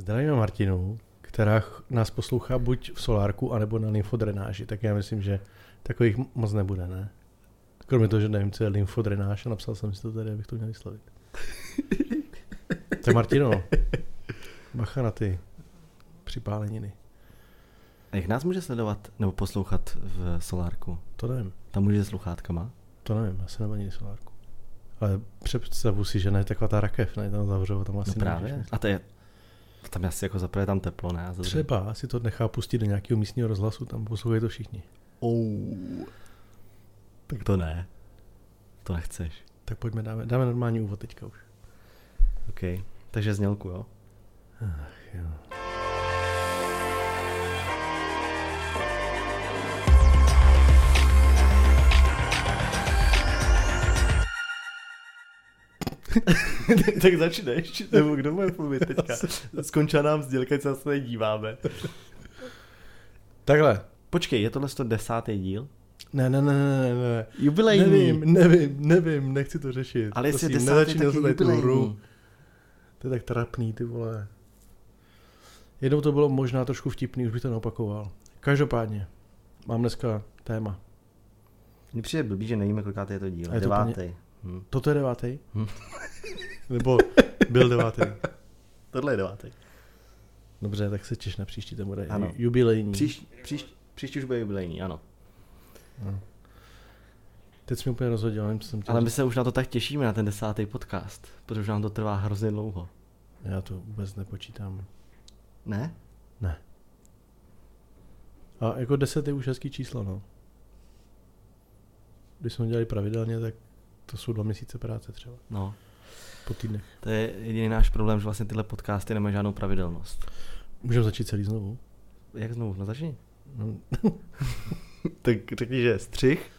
Zdravíme Martinu, která nás poslouchá buď v solárku, anebo na lymfodrenáži, tak já myslím, že takových moc nebude, ne? Kromě toho, že nevím, co je lymfodrenáž a napsal jsem si to tady, abych to měl vyslovit. tak Martino, bacha na ty připáleniny. A jak nás může sledovat nebo poslouchat v Solárku? To nevím, Tam může sluchátkama? to nevím, já se nemám ani solárku. Ale představu si, že ne taková ta rakev, ne, tam zavřelo, tam asi No právě. nemůžeš. A to je, tam asi jako zaprvé tam teplo, ne? A za druhé- Třeba si to nechá pustit do nějakého místního rozhlasu, tam poslouchají to všichni. Oh. Tak to ne. To nechceš. Tak pojďme, dáme, dáme normální úvod teďka už. OK. Takže znělku, jo? Ach jo. tak začneš. Nebo kdo bude mluvit teďka? Skončila nám sdělka, co se díváme. Takhle. Počkej, je to desátý díl? Ne, ne, ne, ne, ne. Jubilejní. Nevím, nevím, nevím, nechci to řešit. Ale jestli je Prosím, desátý, tak je tady tu hru. To je tak trapný, ty vole. Jednou to bylo možná trošku vtipný, už bych to neopakoval. Každopádně, mám dneska téma. Mně přijde blbý, že nevíme, kolikátý je to díl. Je to Devátý. Hm. Toto je devátý? Hm. Nebo byl devátý? Tohle je devátý. Dobře, tak se těš na příští, to bude Ano. jubilejní. Příš, příš, příští už bude jubilejní, ano. No. Teď jsi mi úplně rozhodil, nevím, co jsem chtěl Ale my se už na to tak těšíme, na ten desátý podcast, protože už nám to trvá hrozně dlouho. Já to vůbec nepočítám. Ne? A jako 10 je už hezký číslo, no. Když jsme dělali pravidelně, tak to jsou dva měsíce práce třeba. No. Po týdnech. To je jediný náš problém, že vlastně tyhle podcasty nemají žádnou pravidelnost. Můžeme začít celý znovu. Jak znovu? No začni. No, Tak řekni, že střih.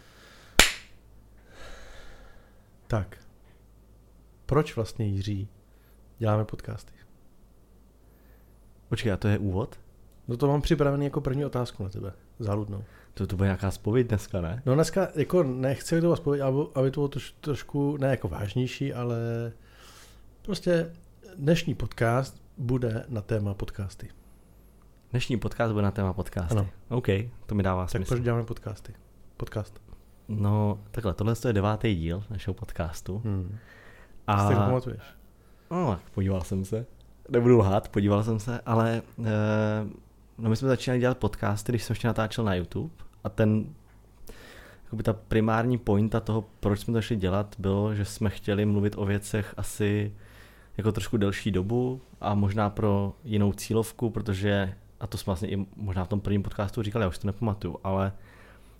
tak. Proč vlastně, Jiří, děláme podcasty? Počkej, a to je úvod? No to mám připravený jako první otázku na tebe. Záludnou. To, to bude nějaká spověď dneska, ne? No dneska, jako nechci to vás povědět, aby, aby to bylo troš, trošku, ne jako vážnější, ale prostě dnešní podcast bude na téma podcasty. Dnešní podcast bude na téma podcasty. Ano. OK, to mi dává Tak smysl. proč děláme podcasty? Podcast. No, takhle, tohle je devátý díl našeho podcastu. Hmm. A... Si to pamatuješ? No, tak podíval jsem se. Nebudu lhát, podíval jsem se, ale e, no my jsme začínali dělat podcasty, když jsem ještě natáčel na YouTube a ten, jakoby ta primární pointa toho, proč jsme to začali dělat, bylo, že jsme chtěli mluvit o věcech asi jako trošku delší dobu a možná pro jinou cílovku, protože, a to jsme vlastně i možná v tom prvním podcastu říkali, já už to nepamatuju, ale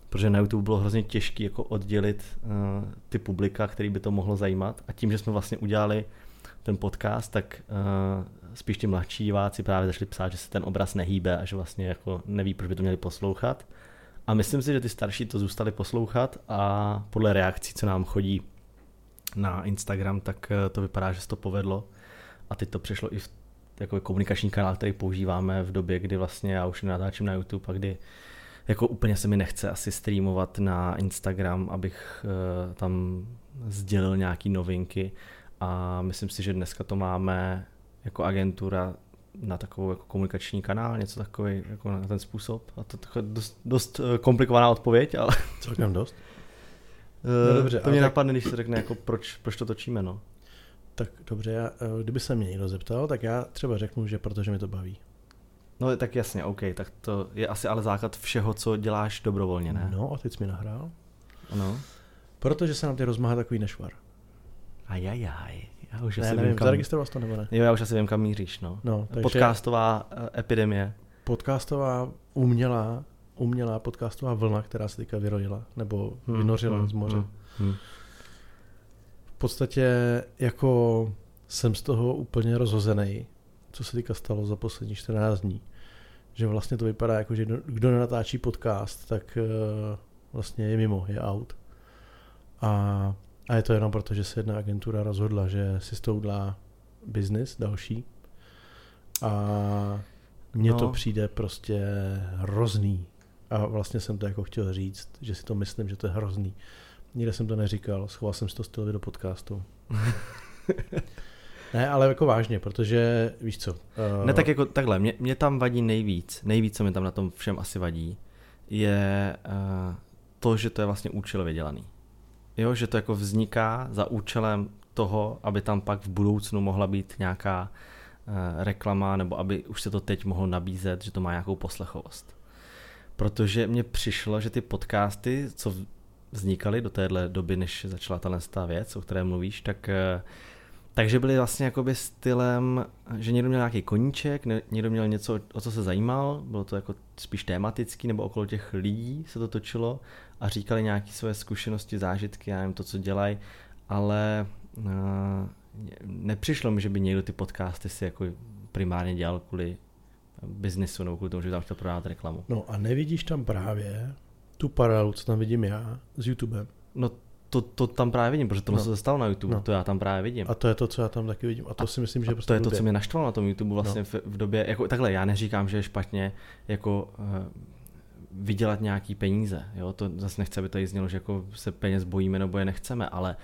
protože na YouTube bylo hrozně těžké jako oddělit uh, ty publika, který by to mohlo zajímat. A tím, že jsme vlastně udělali ten podcast, tak uh, spíš ti mladší diváci právě začali psát, že se ten obraz nehýbe a že vlastně jako neví, proč by to měli poslouchat. A myslím si, že ty starší to zůstali poslouchat a podle reakcí, co nám chodí na Instagram, tak eh, to vypadá, že se to povedlo. A teď to přešlo i v jako komunikační kanál, který používáme v době, kdy vlastně já už natáčím na YouTube a kdy jako úplně se mi nechce asi streamovat na Instagram, abych uh, tam sdělil nějaký novinky a myslím si, že dneska to máme jako agentura na takovou jako komunikační kanál, něco takový jako na ten způsob. A to je dost, dost eh, komplikovaná odpověď, ale Celkem dost. no, dobře, to mě tak- napadne, když se řekne, jako proč, proč to točíme. No. Tak dobře, já, eh, kdyby se mě někdo zeptal, tak já třeba řeknu, že protože mi to baví. no tak jasně, OK, tak to je asi ale základ všeho, co děláš dobrovolně, ne? No a teď jsi mi nahrál. no. Protože se nám ty rozmáhá takový nešvar. Ajajaj, já už Ne, asi nevím, vím, kam... zaregistroval jsi to nebo ne? Jo, já už asi vím, kam míříš, no. No, takže Podcastová eh, epidemie. podcastová umělá, umělá podcastová vlna, která se teďka vyrojila, nebo Hmm, vynořila hmm, z moře. hmm, hmm. V podstatě jako jsem z toho úplně rozhozený, co se teďka stalo za poslední 14 dní. Že vlastně to vypadá jako, že kdo- nenatáčí podcast, tak eh, vlastně je mimo, je out. A, a je to jenom proto, že se jedna agentura rozhodla, že si s tou udělá business další. A mně No. to přijde prostě hrozný. A vlastně jsem to jako chtěl říct, že si to myslím, že to je hrozný. Nikde jsem to neříkal, schoval jsem si to stylově do podcastu. Ne, ale jako vážně, protože víš co. Uh... Ne, tak jako takhle, mě, mě tam vadí nejvíc, nejvíc, co mi tam na tom všem asi vadí, je uh, to, že to je vlastně účelově dělaný. Jo, že to jako vzniká za účelem toho, aby tam pak v budoucnu mohla být nějaká uh, reklama, nebo aby už se to teď mohlo nabízet, že to má nějakou poslechovost. Protože mně přišlo, že ty podcasty, co vznikaly do téhle doby, než začala ta věc, o které mluvíš, tak uh, takže byly vlastně jakoby stylem, že někdo měl nějaký koníček, někdo měl něco, o co se zajímal, bylo to jako spíš tematický, nebo okolo těch lidí se to točilo a říkali nějaké své zkušenosti, zážitky, já nevím to, co dělají, ale uh, nepřišlo mi, že by někdo ty podcasty si jako primárně dělal kvůli biznesu nebo kvůli tomu, že by tam chtěl prodávat reklamu. No a nevidíš tam právě tu paralelu, co tam vidím já s YouTubem? No to, to tam právě vidím, protože to no. se stalo na YouTube, no. to já tam právě vidím. A to je to, co já tam taky vidím. A to a, si myslím, že prostě to je to, co mě naštvalo na tom YouTube vlastně no. v, v, době, jako takhle, já neříkám, že je špatně jako uh, vydělat nějaký peníze, jo, to zase nechce, aby tady znělo, že jako se peněz bojíme nebo je nechceme, ale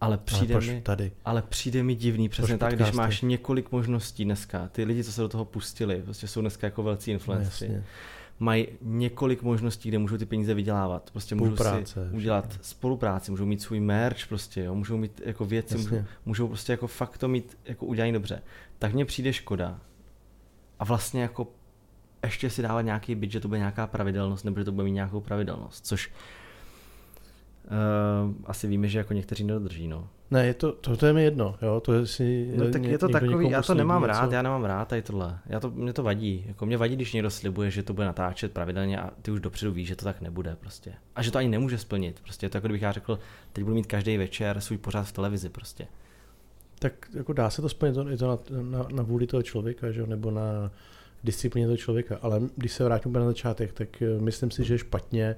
ale přijde, ale mi, tady. ale přijde mi divný, přesně tak, když máš několik možností dneska, ty lidi, co se do toho pustili, prostě jsou dneska jako velcí influenci. No, mají několik možností, kde můžou ty peníze vydělávat. Prostě můžou si udělat spolupráci, můžou mít svůj merch, prostě, jo, můžou mít jako věci, můžou, můžou, prostě jako fakt to mít jako udělaný dobře. Tak mně přijde škoda. A vlastně jako ještě si dávat nějaký byt, že to bude nějaká pravidelnost, nebo že to bude mít nějakou pravidelnost, což uh, asi víme, že jako někteří nedodrží, no. Ne, je to, to, to je mi jedno, jo, to je si... No tak je to takový, já to nemám rád, co? já nemám rád tady tohle, já to, mě to vadí, jako mě vadí, když někdo slibuje, že to bude natáčet pravidelně a ty už dopředu víš, že to tak nebude prostě. A že to ani nemůže splnit, prostě je to jako kdybych já řekl, teď budu mít každý večer svůj pořád v televizi prostě. Tak jako dá se to splnit, je to na, na, na vůli toho člověka, že? nebo na disciplíně toho člověka, ale když se vrátím na začátek, tak eh, myslím si, že je špatně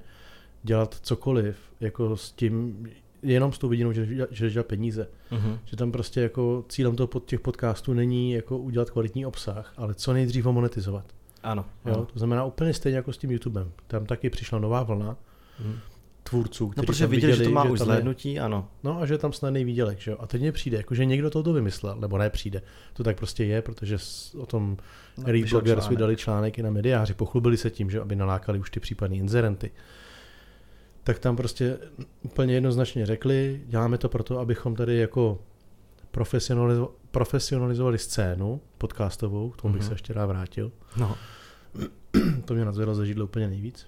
dělat cokoliv, jako s tím, jenom s tou vidinou, že, že dělat peníze. Uh-huh. Že tam prostě jako cílem toho, těch podcastů není jako udělat kvalitní obsah, ale co nejdřív ho monetizovat. Ano. Jo? To znamená úplně stejně jako s tím YouTubem. Tam taky přišla nová vlna uh-huh. tvůrců, kteří no, protože viděli, viděli, že to má že už zhlédnutí, ano. No a že tam snadný výdělek, že jo. A teď mě přijde, jako že někdo to vymyslel, nebo ne přijde. To tak prostě je, protože o tom no, Read Bloggers vydali článek i na mediáři, pochlubili se tím, že aby nalákali už ty případné inzerenty tak tam prostě úplně jednoznačně řekli, děláme to proto, abychom tady jako profesionalizo- profesionalizovali scénu podcastovou, k tomu bych mm-hmm. se ještě rád vrátil. No. to mě nadzvedlo ze židle úplně nejvíc.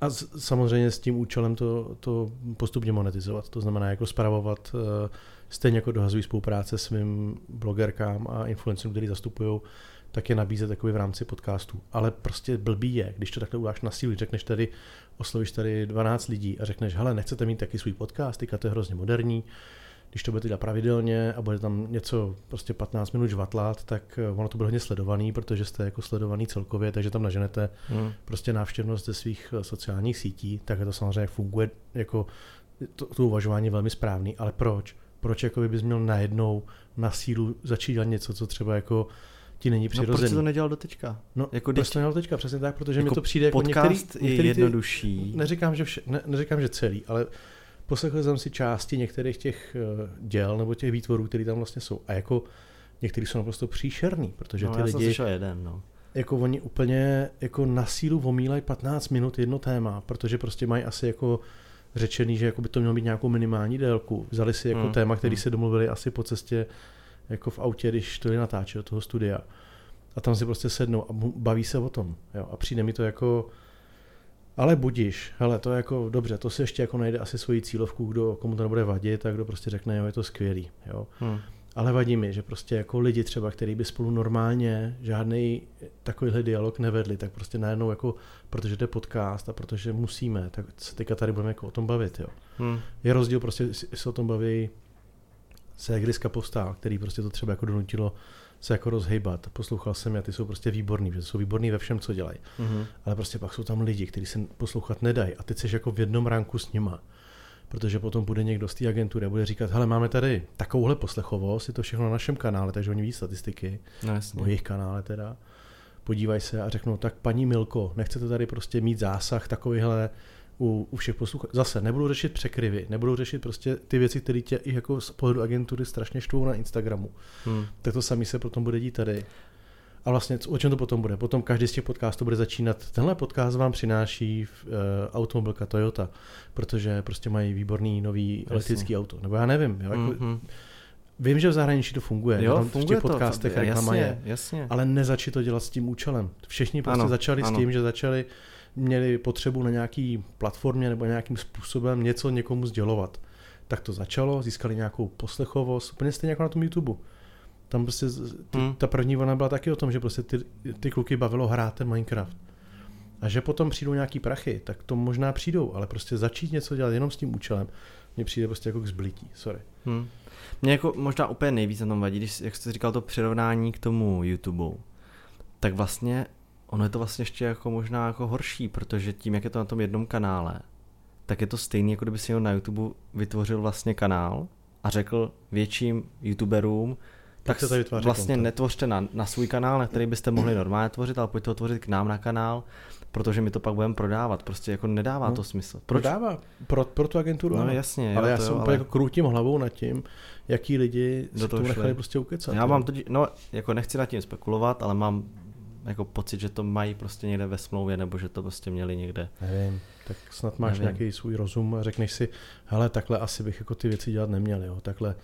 A s, samozřejmě s tím účelem to, to postupně monetizovat, to znamená jako spravovat uh, stejně jako dohazují spolupráce svým blogerkám a influencerům, který zastupují, tak je nabízet takový v rámci podcastu. Ale prostě blbý je, když to takhle udáš na sílu, řekneš tady, oslovíš tady 12 lidí a řekneš, hele, nechcete mít taky svůj podcast, teďka to je hrozně moderní, když to budete dělat pravidelně a bude tam něco prostě 15 minut žvatlat, tak eh, ono to bude hodně sledovaný, protože jste jako sledovaný celkově, takže tam naženete hmm. prostě návštěvnost ze svých eh, sociálních sítí, tak to samozřejmě funguje jako to, to uvažování je velmi správný, ale proč? Proč jako bys měl najednou na sílu začít dělat něco, co třeba jako ti není přirozený. No proč to nedělal do teďka? No, jako proč to nedělal teďka? Přesně tak, protože jako mi to přijde jako některý, některý je jednodušší. Ty, neříkám, že vše, ne, neříkám, že celý, ale poslechl jsem si části některých těch uh, děl nebo těch výtvorů, které tam vlastně jsou. A jako některý jsou naprosto příšerný, protože no, ty já lidi... Jsem jeden, no. Jako oni úplně jako na sílu omílají 15 minut jedno téma, protože prostě mají asi jako řečený, že jako by to mělo být nějakou minimální délku. Vzali si jako hmm. téma, který hmm. se domluvili asi po cestě jako v autě, když to natáčet do toho studia. A tam si prostě sednou a baví se o tom. Jo? A přijde mi to jako, ale budíš, hele, to je jako dobře, to si ještě jako najde asi svoji cílovku, kdo, komu to nebude vadit a kdo prostě řekne, jo, je to skvělý. Jo? Hmm. Ale vadí mi, že prostě jako lidi třeba, kteří by spolu normálně žádný takovýhle dialog nevedli, tak prostě najednou jako, protože to je podcast a protože musíme, tak se teďka tady budeme jako o tom bavit. Jo. Hmm. Je rozdíl prostě, se o tom baví se Griska povstál, který prostě to třeba jako donutilo se jako rozhejbat. Poslouchal jsem je a ty jsou prostě výborní, že jsou výborní ve všem, co dělají. Mm-hmm. Ale prostě pak jsou tam lidi, kteří se poslouchat nedají a teď jsi jako v jednom ranku s nima. Protože potom bude někdo z té agentury a bude říkat, hele, máme tady takovouhle poslechovost, je to všechno na našem kanále, takže oni ví statistiky, no, jasně. o jejich kanále teda. Podívaj se a řeknou, tak paní Milko, nechcete tady prostě mít zásah takovýhle u, u všech posluchačů. Zase nebudou řešit překryvy, nebudou řešit prostě ty věci, které tě i jako z pohledu agentury strašně štvou na Instagramu. Hmm. Tak to samý se potom bude dít tady. A vlastně o čem to potom bude? Potom každý z těch podcastů bude začínat, tenhle podcast vám přináší uh, automobilka Toyota, protože prostě mají výborný nový Jasně. elektrický auto. Nebo já nevím. Jo, jako, Mm-hmm. Vím, že v zahraničí to funguje. Jo, tam v funguje těch to, podcastech to, reklama jasně, je. jasně. Ale nezačít to dělat s tím účelem. Všichni prostě Ano, začali ano. s tím, že začali, měli potřebu na nějaký platformě nebo nějakým způsobem něco někomu sdělovat. Tak to začalo, získali nějakou poslechovost, úplně stejně jako na tom YouTube. Tam prostě ty, Hmm. ta první vlna byla taky o tom, že prostě ty, ty kluky bavilo hrát ten Minecraft. A že potom přijdou nějaký prachy, tak to možná přijdou, ale prostě začít něco dělat jenom s tím účelem, mně přijde prostě jako k zblití, sorry. Hmm. Mě jako možná úplně nejvíc na tom vadí, když, jak jste říkal, to přirovnání k tomu YouTube, tak vlastně ono je to vlastně ještě jako možná jako horší, protože tím, jak je to na tom jednom kanále, tak je to stejný, jako kdyby si jenom na YouTube vytvořil vlastně kanál a řekl větším youtuberům, tak se tady vytváří vlastně content. netvořte na, na svůj kanál, na který byste mohli normálně tvořit, ale pojďte ho tvořit k nám na kanál, protože my to pak budeme prodávat. Prostě jako nedává No. to smysl. Proč? Dává pro, pro tu agenturu, No ano. jasně, jo, ale já to jsem jo, úplně jako krutím hlavou nad tím, jaký lidi Do se to nechali prostě ukecat. Já jo. mám totiž, no jako nechci nad tím spekulovat, ale mám jako pocit, že to mají prostě někde ve smlouvě, nebo že to prostě měli někde. Nevím, tak snad máš Nevím. nějaký svůj rozum a řekneš si, hele, takhle asi bych jako ty věci dělat neměl, jo, takhle,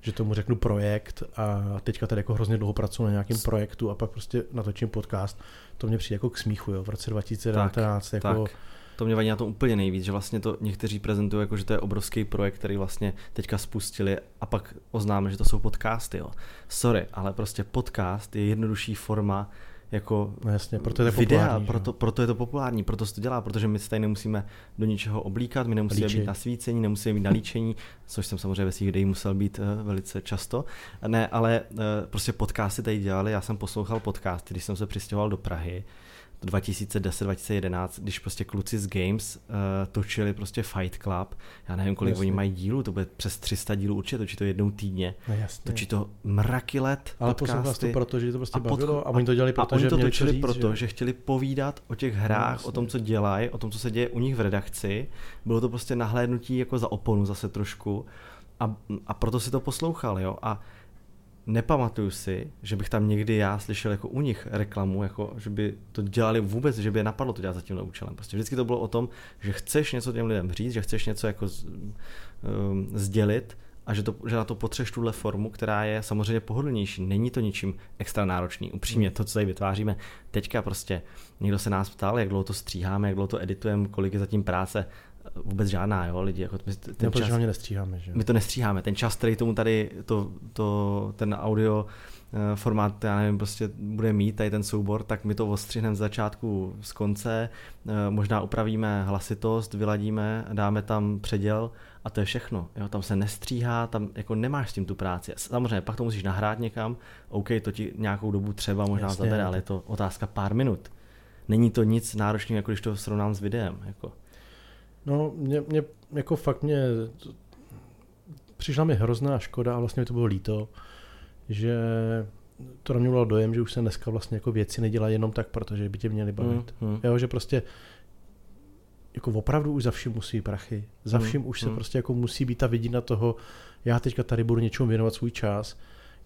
že tomu řeknu projekt a teďka tady jako hrozně dlouho pracuji na nějakém projektu a pak prostě natočím podcast, to mě přijde jako k smíchu, jo, v roce 2019, jako, Tak. To mě vadí na tom úplně nejvíc, že vlastně to někteří prezentují jako, že to je obrovský projekt, který vlastně teďka spustili a pak oznáme, že to jsou podcasty. Jo. Sorry, ale prostě podcast je jednodušší forma jako no jasně, proto je to videa, populární, proto, proto je to populární, proto se to dělá, protože my se tady nemusíme do ničeho oblíkat, my nemusíme Líčit. být na svícení, nemusíme být na líčení, což jsem samozřejmě ve svých videích musel být uh, velice často. Ne, ale uh, prostě podcasty tady dělali, já jsem poslouchal podcasty, když jsem se přistěhoval do Prahy, 2010-2011, když prostě kluci z Games uh, točili prostě Fight Club, já nevím, kolik Jasně. oni mají dílů, to bude přes 300 dílů určitě, točí to jednou týdně, no jasně. točí to mraky let ale podcasty. to proto, že to prostě A pod- bavilo a oni to dělali A proto, oni že to točili říct, proto, že... že chtěli povídat o těch hrách, jasně. o tom, co dělají, o tom, co se děje u nich v redakci. Bylo to prostě nahlédnutí jako za oponu zase trošku. A, a proto si to poslouchal, jo. A nepamatuju si, že bych tam někdy já slyšel jako u nich reklamu, jako že by to dělali vůbec, že by je napadlo to dělat za tímhle účelem. Prostě vždycky to bylo o tom, že chceš něco těm lidem říct, že chceš něco jako z, um, sdělit a že, to, že na to potřebuješ tuhle formu, která je samozřejmě pohodlnější. Není to ničím extra náročný. Upřímně to, co tady vytváříme. Teďka prostě někdo se nás ptal, jak dlouho to stříháme, jak dlouho to editujeme, kolik je zatím práce. Vůbec žádná, jo, lidi. Jako my, ten No, čas, nestříháme, že my to nestříháme. Ten čas, který tomu tady to, to, ten audio eh, formát, já nevím, prostě bude mít tady ten soubor, tak my to ostřihneme z začátku, z konce, eh, možná upravíme hlasitost, vyladíme, dáme tam předěl a to je všechno. Jo? Tam se nestříhá, tam jako nemáš s tím tu práci. Samozřejmě, pak to musíš nahrát někam, OK, to ti nějakou dobu třeba možná Jasně, zabere, ale je to otázka pár minut. Není to nic náročného, jako když to srovnám s videem. Jako. No, mě, mě jako fakt mě, přišla mi hrozná škoda a vlastně mi to bylo líto, že to na mě udělalo dojem, že už se dneska vlastně jako věci nedělají jenom tak, protože by tě měli bavit. Mm, mm. Jo, že prostě jako opravdu už za vším musí prachy. Za Hmm, vším už se hmm. prostě jako musí být ta vidina toho, já teďka tady budu něčemu věnovat svůj čas,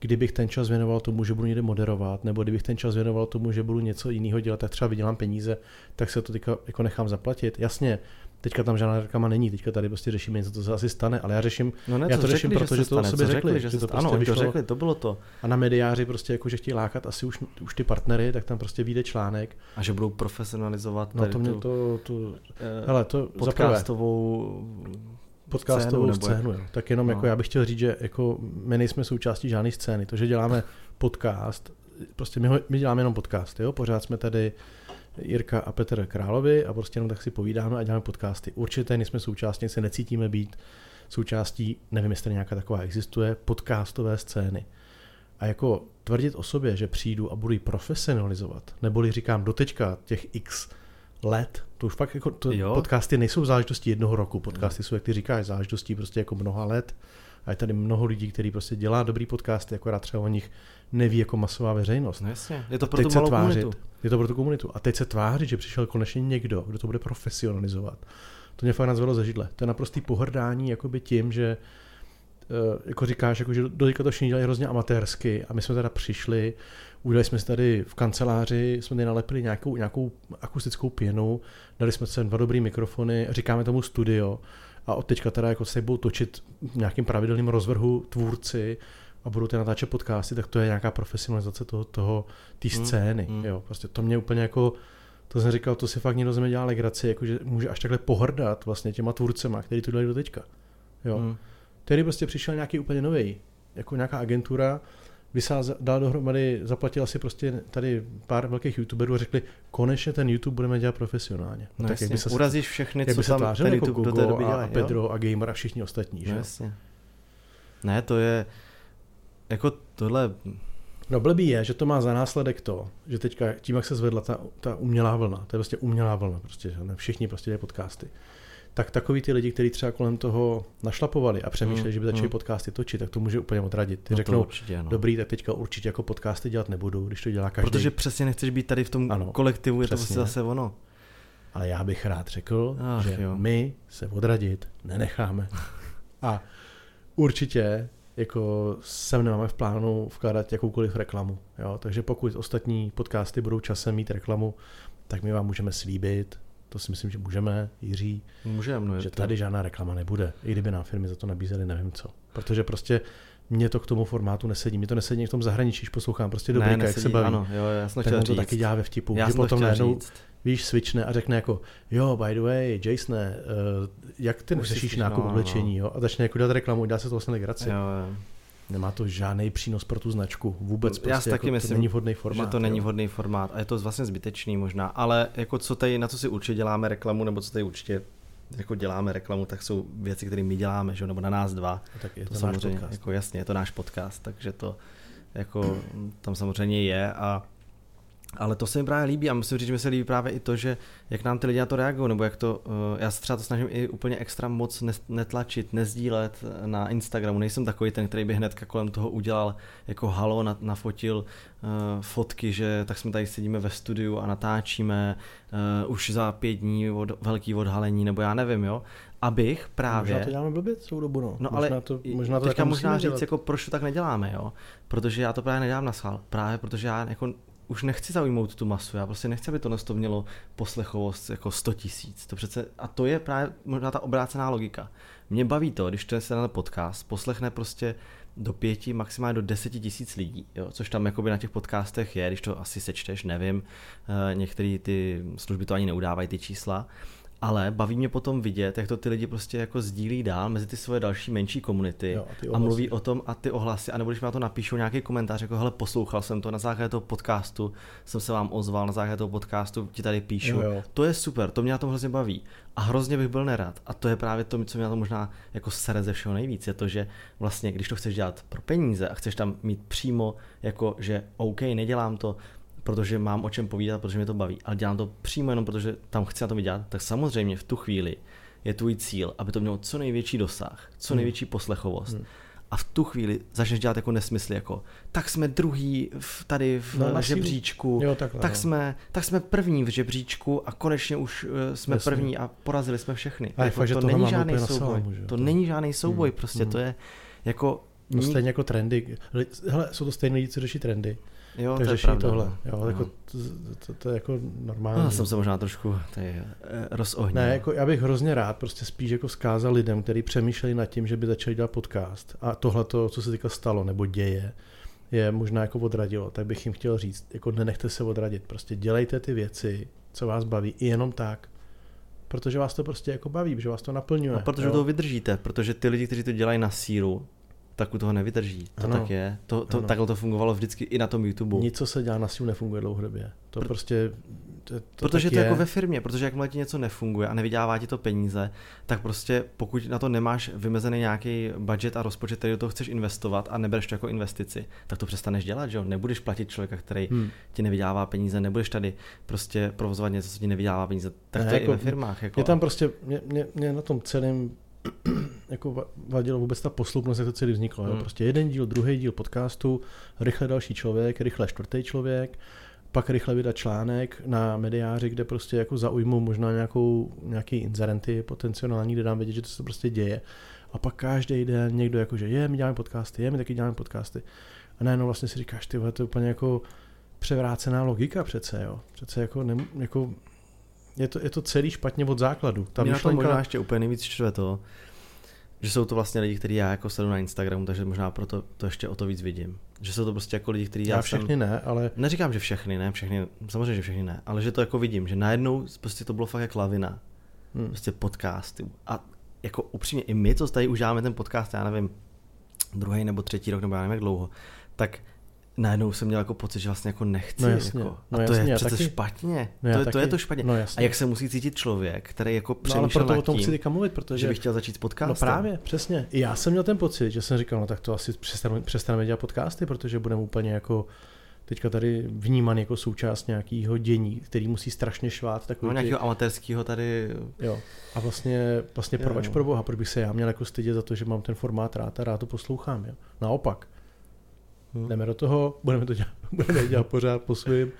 kdybych ten čas věnoval tomu, že budu někde moderovat, nebo kdybych ten čas věnoval tomu, že budu něco jiného dělat, tak třeba vydělám peníze, tak se to teďka jako nechám zaplatit. Jasně, teďka tam žádná reklama není, teďka tady prostě řešíme něco, co se asi stane, ale já řeším, No ne, Já to řeším, řekli, protože to stane, sobě řekli, že, se to prostě Ano, oni to vyšlo. řekli, to bylo to. a na mediáři prostě jako, že chtějí lákat asi už, už ty partnery, tak tam prostě vyjde článek. A že budou profesionalizovat No to mě tu, to, to eh, hele, to podcastovou podcastovou nebo scénu. jak? Jo. Tak jenom No. jako já bych chtěl říct, že jako my nejsme součástí žádné scény. To, že děláme podcast, prostě my, ho, my děláme jenom podcast. Jo? Pořád jsme tady Jirka a Petr Královi a prostě jenom tak si povídáme a děláme podcasty. Určitě nejsme součástí, se necítíme být součástí, nevím, jestli nějaká taková existuje, podcastové scény. A jako tvrdit o sobě, že přijdu a budu ji profesionalizovat, neboli říkám doteďka těch x let, to už fakt jako, to, Jo. podcasty nejsou záležitostí jednoho roku, podcasty jsou, jak ty říkáš, záležitostí prostě jako mnoha let a je tady mnoho lidí, kteří prostě dělá dobrý podcasty, akorát třeba o nich neví jako masová veřejnost. No jasně, je to pro tu malou tvářit, komunitu. je to pro tu komunitu. A teď se tvářit, že přišel konečně někdo, kdo to bude profesionalizovat. to mě fakt nazvalo ze židle. To je naprostý pohrdání jakoby tím, že eh, jako říkáš, jako, že do to všichni dělají hrozně amatérsky a my jsme teda přišli, udělali jsme si tady v kanceláři, jsme tady nalepili nějakou, nějakou akustickou pěnu, dali jsme sem dva dobrý mikrofony, říkáme tomu studio a od teďka teda jako se budou točit v nějakým pravidelným rozvrhu tvůrci a budou ty natáčet podcasty, tak to je nějaká profesionalizace toho, toho té Hmm, scény. hmm. Jo, prostě to mě úplně jako, to jsem říkal, to si fakt někdo ze mě dělá legraci, jako že může až takhle pohrdat vlastně těma tvůrcema, který to dělají do teďka. Jo. Hmm. Tehdy prostě přišel nějaký úplně nový, jako nějaká agentura, vysáz, dal dohromady, zaplatil si prostě tady pár velkých youtuberů a řekli, konečně ten YouTube budeme dělat profesionálně. No tak jasně, jak by se, urazíš všechny, jak co by se tam tvářil ten jako YouTube do Gogo té doby a, dělají. a Pedro a Gamer a všichni ostatní. jo? Že? No jo? jasně. Ne, to je, jako tohle, No blbý je, že to má za následek to, že teďka tím, jak se zvedla ta, ta umělá vlna, to je prostě umělá vlna, prostě, že ne? všichni prostě dělají podcasty, tak takový ty lidi, kteří třeba kolem toho našlapovali a přemýšleli, Hmm, že by začali hmm. podcasty točit, tak to může úplně odradit. Ty no to řeknou, určitě, no. dobrý, tak teďka určitě jako podcasty dělat nebudu, když to dělá každý. Protože přesně nechceš být tady v tom Ano, kolektivu, je to přesně. prostě zase ono. Ale já bych rád řekl, Ach, že jo. my se odradit nenecháme. A určitě jako sem nemáme v plánu vkládat jakoukoliv reklamu. Jo? Takže pokud ostatní podcasty budou časem mít reklamu, tak my vám můžeme slíbit, to si myslím, že můžeme, Jiří, Můžeme, no že to- tady žádná reklama nebude, i kdyby nám firmy za to nabízely nevím co. Protože prostě mě to k tomu formátu nesedí. Mě to nesedí v tom zahraničí, když poslouchám prostě ne, dobrý, jak se baví. Ano, jo, já jsem to tak to říct. taky dělá ve vtipu. já že to potom chtěl najednou říct. Víš, switchne a řekne jako, jo, by the way, Jasone, uh, jak ty řešíš nákup no, no, oblečení, jo? A začne jako dělat reklamu, dá se to vlastně legraci. Jo, jo. Nemá to žádný přínos pro tu značku, vůbec Já prostě, si taky jako, myslím, to není vhodný formát. že to není jo. vhodný formát a je to vlastně zbytečný možná, ale jako co tady, na co si určitě děláme reklamu, nebo co tady určitě jako děláme reklamu, tak jsou věci, které my děláme, že? nebo na nás dva. A tak je To, to, náš samozřejmě, podcast. jako jasně, je to náš podcast, takže to jako tam samozřejmě je a ale to se mi právě líbí a musím říct, že mi se líbí právě i to, že jak nám ty lidi na to reagují, nebo jak to, eh, já se třeba to snažím i úplně extra moc netlačit, nezdílet na Instagramu, nejsem takový ten, který by hnedka kolem toho udělal jako halo, na- nafotil uh, fotky, že tak jsme tady sedíme ve studiu a natáčíme už za pět dní od, velký odhalení, nebo já nevím, jo, abych právě... Možná to děláme blbě celou dobu, no. No možná ale to, možná to teďka takhle možná říct, dělat. jako proč to tak neděláme, jo? Protože já to právě nedělám na schvál. Právě protože já jako už nechci zaujmout tu masu, já prostě nechci, aby to to mělo poslechovost jako 100 tisíc. To přece, a to je právě možná ta obrácená logika. Mě baví to, když to se na podcast, poslechne prostě do pěti, maximálně do deseti tisíc lidí, jo? což tam jakoby na těch podcastech je, když to asi sečteš, nevím, eh, některé ty služby to ani neudávají ty čísla, ale baví mě potom vidět, jak to ty lidi prostě jako sdílí dál mezi ty svoje další menší komunity Jo, a a mluví o tom a ty ohlasy, anebo když mi na to napíšou nějaký komentář, jako hele, poslouchal jsem to, na základě toho podcastu jsem se vám ozval, na základě toho podcastu ti tady píšu. Jo, jo. To je super, to mě na tom hrozně baví. A hrozně bych byl nerad. A to je právě to, co mě na to možná jako sere ze všeho nejvíc, je to, že vlastně, když to chceš dělat pro peníze a chceš tam mít přímo, jako že OK, nedělám to, protože mám o čem povídat, protože mě to baví, ale dělám to přímo jenom protože tam chci na to vydělat, tak samozřejmě v tu chvíli je tvůj cíl, aby to mělo co největší dosah, co Hmm. největší poslechovost. A v tu chvíli začneš dělat jako nesmysly, jako tak jsme druhý v, tady v No, žebříčku, Jo, takhle, tak, no. jsme, tak jsme první v žebříčku a konečně už uh, jsme Jasně. první a porazili jsme všechny. A Jako fakt, to tohle není žádný souboj. jo, to to- není žádný souboj, Hmm, prostě hmm. to je jako... No stejně jako trendy. Hele, jsou to stejné lidi, co řeší trendy. Jo, tak to je pravda. tohle. no. Jo, No. jako, to, to, to, je jako normální. No, jsem se možná trošku tady, eh, rozohnil. Ne, jako já bych hrozně rád prostě spíš jako vzkázal lidem, kteří přemýšlejí nad tím, že by začali dělat podcast a tohle to, co se teďka stalo nebo děje, je možná jako odradilo, tak bych jim chtěl říct, jako nenechte se odradit, prostě dělejte ty věci, co vás baví, i jenom tak, protože vás to prostě jako baví, že vás to naplňuje. No, protože jo? to vydržíte, protože ty lidi, kteří to dělají na síru, tak u toho nevydrží. To Ano. tak je. To, to, Ano. takhle to fungovalo vždycky i na tom YouTube. Nic, co se dělá na sílu, nefunguje dlouhodobě. To Pr- prostě... To, to protože tak to je je. jako ve firmě, protože jakmile ti něco nefunguje a nevydělává ti to peníze, tak prostě pokud na to nemáš vymezený nějaký budget a rozpočet, který do toho chceš investovat a nebereš to jako investici, tak to přestaneš dělat, že jo? Nebudeš platit člověka, který Hmm. ti nevydělává peníze, nebudeš tady prostě provozovat něco, co ti nevydělává peníze. Tak Ne, to je jako- i ve firmách. Jako, Mě tam prostě, mě, mě, mě na tom celém jako va- vadilo vůbec ta posloupnost, jak to celý vzniklo. Hmm. Hmm. Prostě jeden díl, druhý díl podcastu, rychle další člověk, rychle čtvrtý člověk, pak rychle vydat článek na mediáři, kde prostě jako zaujmu možná nějakou, nějaký inzerenty potenciální, kde dám vědět, že to se prostě děje. A pak každý den někdo jako, že je, my děláme podcasty, je, my taky děláme podcasty. A najednou vlastně si říkáš, ty to je úplně jako převrácená logika přece, jo. Přece jako, ne, jako je to, je to celý špatně od základu. Ta Mě myšlenka... na to možná ještě úplně nejvíc čtve to, že jsou to vlastně lidi, kteří já jako sleduju na Instagramu, takže možná proto to ještě o to víc vidím. Že jsou to prostě jako lidi, kteří já, já všechny jsem... ne, ale... Neříkám, že všechny, ne, všechny, samozřejmě, že všechny ne, ale že to jako vidím, že najednou prostě to bylo fakt jak lavina. Hmm. Prostě podcasty. A jako upřímně i my, co tady už děláme ten podcast, já nevím, druhý nebo třetí rok, nebo já nevím jak dlouho, tak najednou jsem měl jako pocit, že vlastně jako nechci. No jasně, jako. No a to jasně, je přece taky, špatně. No to, je, to je to špatně. No a jak se musí cítit člověk, který jako přemýšlel no, ale proto nad o tom tím, chci teďka mluvit, protože... že bych chtěl začít s podcastem. No právě, přesně. I já jsem měl ten pocit, že jsem říkal, no tak to asi přestaneme, přestaneme dělat podcasty, protože budeme úplně jako teďka tady vnímaný jako součást nějakého dění, který musí strašně švát. Takový no, nějakého ty... amatérského tady. Jo. A vlastně, vlastně proč pro boha, proč bych se já měl jako stydět za to, že mám ten formát rád a rád to poslouchám. Jo? Naopak. Hmm. Jdeme do toho, budeme to dělat, budeme dělat pořád po svým.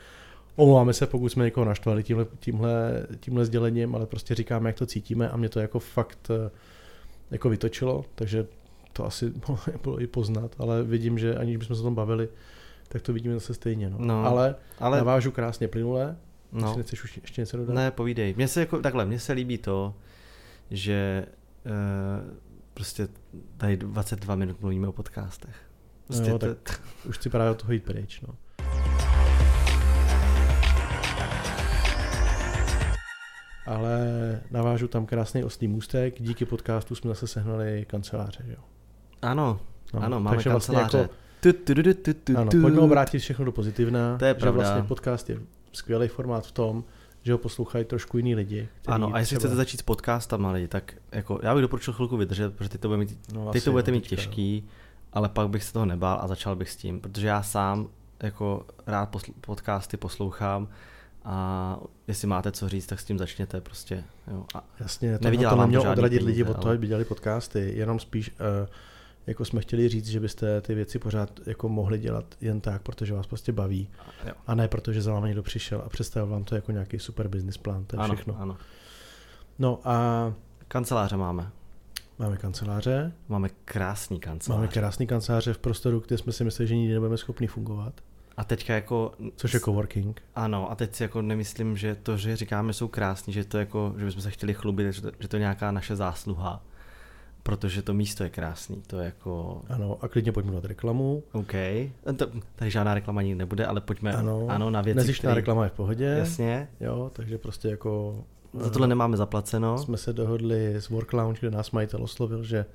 Omlouváme se, pokud jsme někoho naštvali tímhle, tímhle, tímhle sdělením, ale prostě říkáme, jak to cítíme a mě to jako fakt eh, jako vytočilo, takže to asi bylo i poznat, ale vidím, že aniž bychom se o tom bavili, tak to vidíme zase stejně. No. No, ale, ale navážu krásně plynule. No. Nechceš už ještě něco dodat? Ne, povídej. Mně se jako, takhle, mně se líbí to, že uh, prostě tady 22 minut mluvíme o podcastech. Prostě jo, to... tak už chci právě od toho jít pryč. No. Ale navážu tam krásný oslý můstek. Díky podcastu jsme zase sehnali kanceláře. Jo? Ano, no, ano, máme takže kanceláře. Vlastně jako ano, pojďme obrátit všechno do pozitivna. To je že pravda. vlastně podcast je skvělý formát v tom, že ho poslouchají trošku jiný lidi. Ano, a jestli třeba... chcete začít s podcastama lidi, tak jako já bych doporučil chvilku vydržet, protože ty to, bude mít, no, ty to budete mít těžký, no. Ale pak bych se toho nebál a začal bych s tím, protože já sám jako rád posl- podcasty poslouchám a jestli máte co říct, tak s tím začněte prostě. Jo. A Jasně, to, to nemělo odradit peníze, lidi od toho, ale... aby dělali podcasty, jenom spíš uh, jako jsme chtěli říct, že byste ty věci pořád jako mohli dělat jen tak, protože vás prostě baví. A, a ne protože za vámi někdo přišel a představil vám to jako nějaký super business plán. To je ano, všechno. Ano. No a... Kanceláře máme. Máme kanceláře. Máme krásný kanceláře. Máme krásný kanceláře v prostoru, kde jsme si mysleli, že nikdy nebudeme schopni fungovat. A teďka jako... Což je coworking. Ano, a teď si jako nemyslím, že to, že říkáme, jsou krásní, že to jako, že bychom se chtěli chlubit, že to, že to je nějaká naše zásluha protože to místo je krásný, to je jako... Ano, a klidně pojďme dát reklamu. OK, to, tady žádná reklama nikdy nebude, ale pojďme ano, ano na věci, Nezištná který... reklama je v pohodě. Jasně. Jo, takže prostě jako... Za tohle nemáme zaplaceno. Jsme se dohodli s Work Lounge, kde nás majitel oslovil, že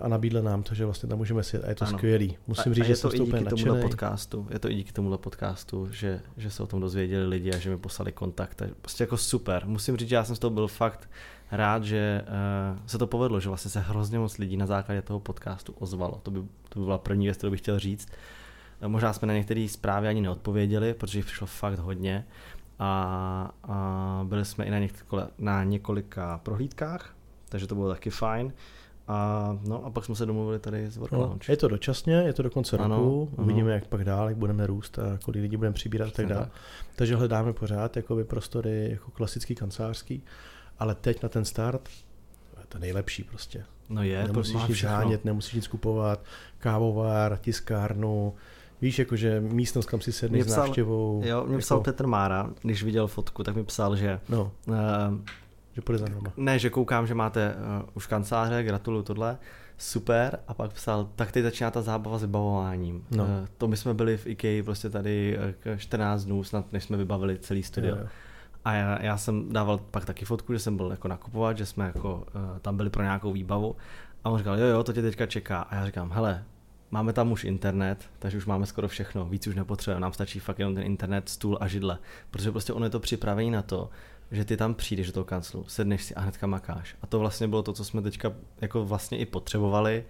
a nabídl nám to, že vlastně tam můžeme si a je to ano. skvělý. Musím a, říct, a že jsem to i díky tomuhle podcastu, je to i díky tomuhle podcastu, že, že se o tom dozvěděli lidi a že mi poslali kontakt. Prostě jako super. Musím říct, že já jsem z toho byl fakt rád, že uh, se to povedlo, že vlastně se hrozně moc lidí na základě toho podcastu ozvalo. To by, to by byla první věc, kterou bych chtěl říct. Uh, možná jsme na některé zprávy ani neodpověděli, protože jich přišlo fakt hodně. A, a byli jsme i na, několika, na několika prohlídkách, takže to bylo taky fajn. A, no, a pak jsme se domluvili tady z Work no, Je to dočasně, je to do konce ano, roku, ano. uvidíme, jak pak dál, jak budeme růst a kolik lidí budeme přibírat a tak dále. Takže hledáme pořád jakoby prostory jako klasický kancelářský ale teď na ten start je to nejlepší prostě. No je, nemusíš to nic žánět, nemusíš nic kupovat, kávovár, tiskárnu, víš, jakože místnost, kam si sedneš s návštěvou. Jo, mě jako... psal Petr Mára, když viděl fotku, tak mi psal, že... No, uh, že půjde za náma. Ne, že koukám, že máte uh, už kanceláře, gratuluju tohle, super, a pak psal, tak teď začíná ta zábava s vybavováním. No. Uh, to my jsme byli v IKEA prostě tady uh, 14 dnů, snad než jsme vybavili celý studio. Jo, jo. A já, já jsem dával pak taky fotku, že jsem byl jako nakupovat, že jsme jako uh, tam byli pro nějakou výbavu. A on říkal, jo, jo, to tě teďka čeká. A já říkám, hele, máme tam už internet, takže už máme skoro všechno, víc už nepotřebujeme, nám stačí fakt jenom ten internet, stůl a židle. Protože prostě ono je to připravení na to, že ty tam přijdeš do toho kanclu, sedneš si a hnedka makáš. A to vlastně bylo to, co jsme teďka jako vlastně i potřebovali,